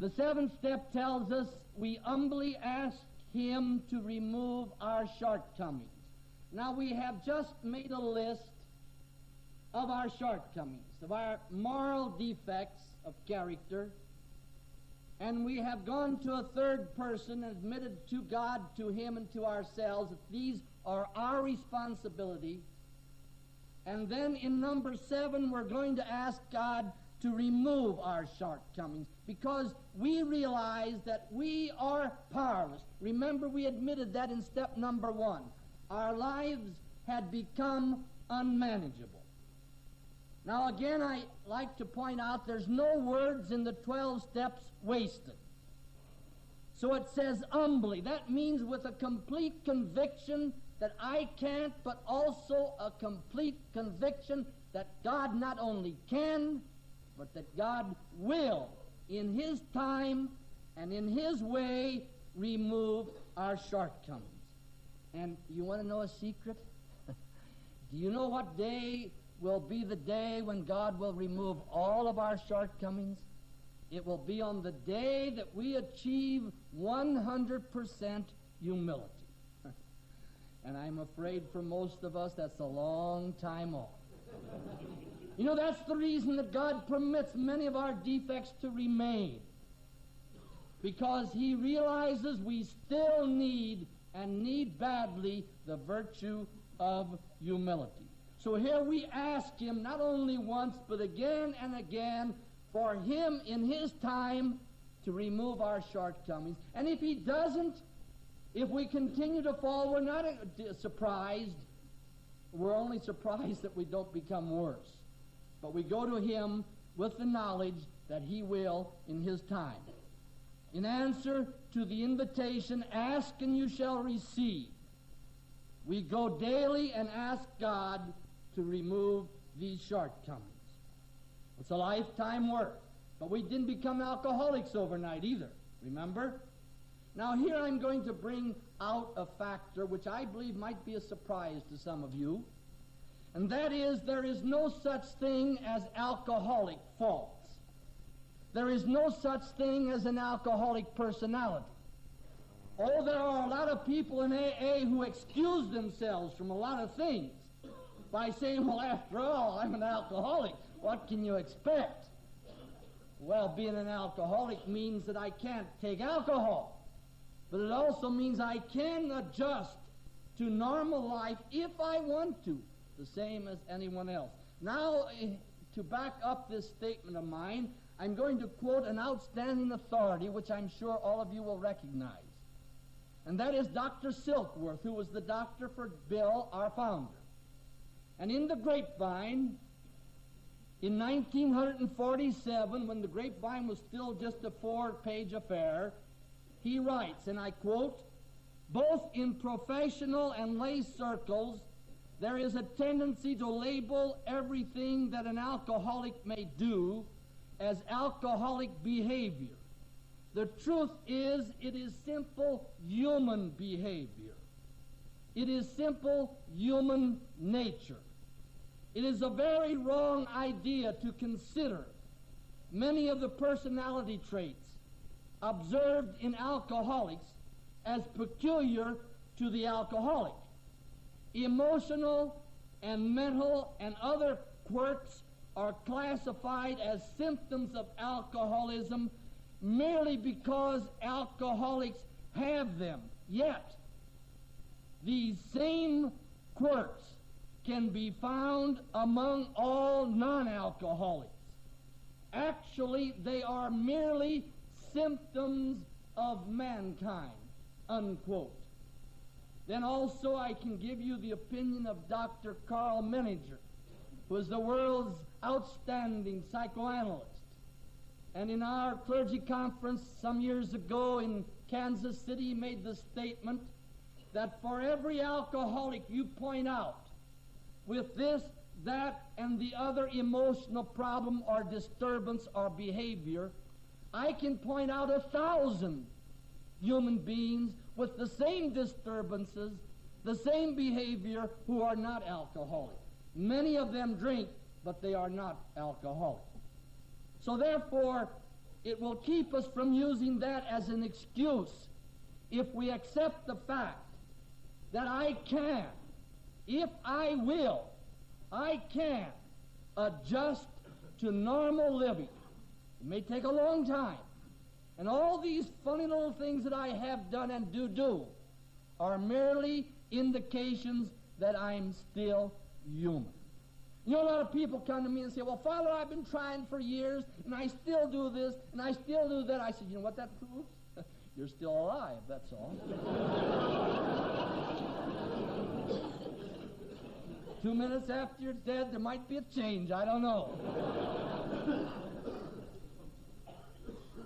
The seventh step tells us we humbly ask Him to remove our shortcomings. Now we have just made a list of our shortcomings, of our moral defects of character, and we have gone to a third person and admitted to God, to Him, and to ourselves that these are our responsibility. And then in number seven, we're going to ask God to remove our shortcomings because we realize that we are powerless. Remember, we admitted that in step number one. Our lives had become unmanageable. Now, again, I like to point out there's no words in the 12 steps wasted. So it says humbly. That means with a complete conviction that I can't, but also a complete conviction that God not only can, but that God will, in His time and in His way, remove our shortcomings. And you want to know a secret? Do you know what day will be the day when God will remove all of our shortcomings? It will be on the day that we achieve 100% humility. and I'm afraid for most of us that's a long time off. You know, that's the reason that God permits many of our defects to remain. Because He realizes we still need and need badly the virtue of humility. So here we ask Him not only once, but again and again for Him in His time to remove our shortcomings. And if He doesn't, if we continue to fall, we're not uh, surprised. We're only surprised that we don't become worse. But we go to Him with the knowledge that He will in His time. In answer to the invitation, ask and you shall receive, we go daily and ask God to remove these shortcomings. It's a lifetime work. But we didn't become alcoholics overnight either. Remember? Now, here I'm going to bring out a factor which I believe might be a surprise to some of you, and that is there is no such thing as alcoholic faults. There is no such thing as an alcoholic personality. Oh, there are a lot of people in AA who excuse themselves from a lot of things by saying, well, after all, I'm an alcoholic. What can you expect? Well, being an alcoholic means that I can't take alcohol. But it also means I can adjust to normal life if I want to, the same as anyone else. Now, to back up this statement of mine, I'm going to quote an outstanding authority which I'm sure all of you will recognize. And that is Dr. Silkworth, who was the doctor for Bill, our founder. And in the grapevine, in 1947, when the grapevine was still just a four page affair, he writes, and I quote, both in professional and lay circles, there is a tendency to label everything that an alcoholic may do as alcoholic behavior. The truth is, it is simple human behavior. It is simple human nature. It is a very wrong idea to consider many of the personality traits observed in alcoholics as peculiar to the alcoholic. Emotional and mental and other quirks are classified as symptoms of alcoholism merely because alcoholics have them. Yet, these same quirks can be found among all non alcoholics. Actually, they are merely symptoms of mankind. Unquote. Then also, I can give you the opinion of Dr. Karl Menninger, who is the world's outstanding psychoanalyst. And in our clergy conference some years ago in Kansas City, he made the statement that for every alcoholic you point out, with this, that, and the other emotional problem or disturbance or behavior, I can point out a thousand human beings with the same disturbances, the same behavior, who are not alcoholic. Many of them drink, but they are not alcoholic. So therefore, it will keep us from using that as an excuse if we accept the fact that I can, if I will, I can adjust to normal living. It may take a long time. And all these funny little things that I have done and do do are merely indications that I'm still human. You know, a lot of people come to me and say, Well, Father, I've been trying for years, and I still do this, and I still do that. I said, You know what that proves? You're still alive, that's all. Two minutes after you're dead, there might be a change. I don't know.